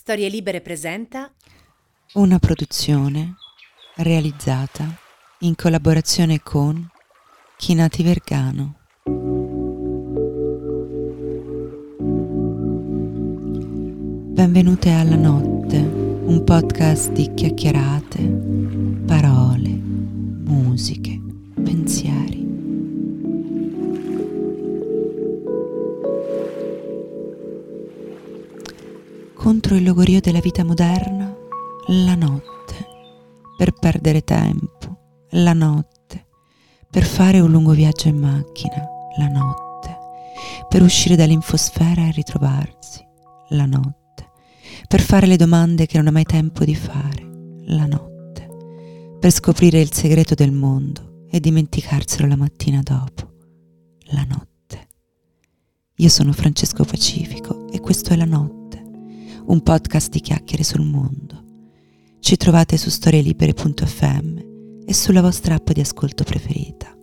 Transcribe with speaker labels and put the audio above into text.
Speaker 1: Storie Libere presenta
Speaker 2: Una produzione realizzata in collaborazione con Chinati Vergano. Benvenute alla notte, un podcast di chiacchierate, parole, musiche, pensieri. Contro il logorio della vita moderna, la notte, per perdere tempo, la notte, per fare un lungo viaggio in macchina, la notte, per uscire dall'infosfera e ritrovarsi, la notte, per fare le domande che non ha mai tempo di fare, la notte, per scoprire il segreto del mondo e dimenticarselo la mattina dopo, la notte. Io sono Francesco Pacifico e questo è La Notte un podcast di chiacchiere sul mondo. Ci trovate su storielibere.fm e sulla vostra app di ascolto preferita.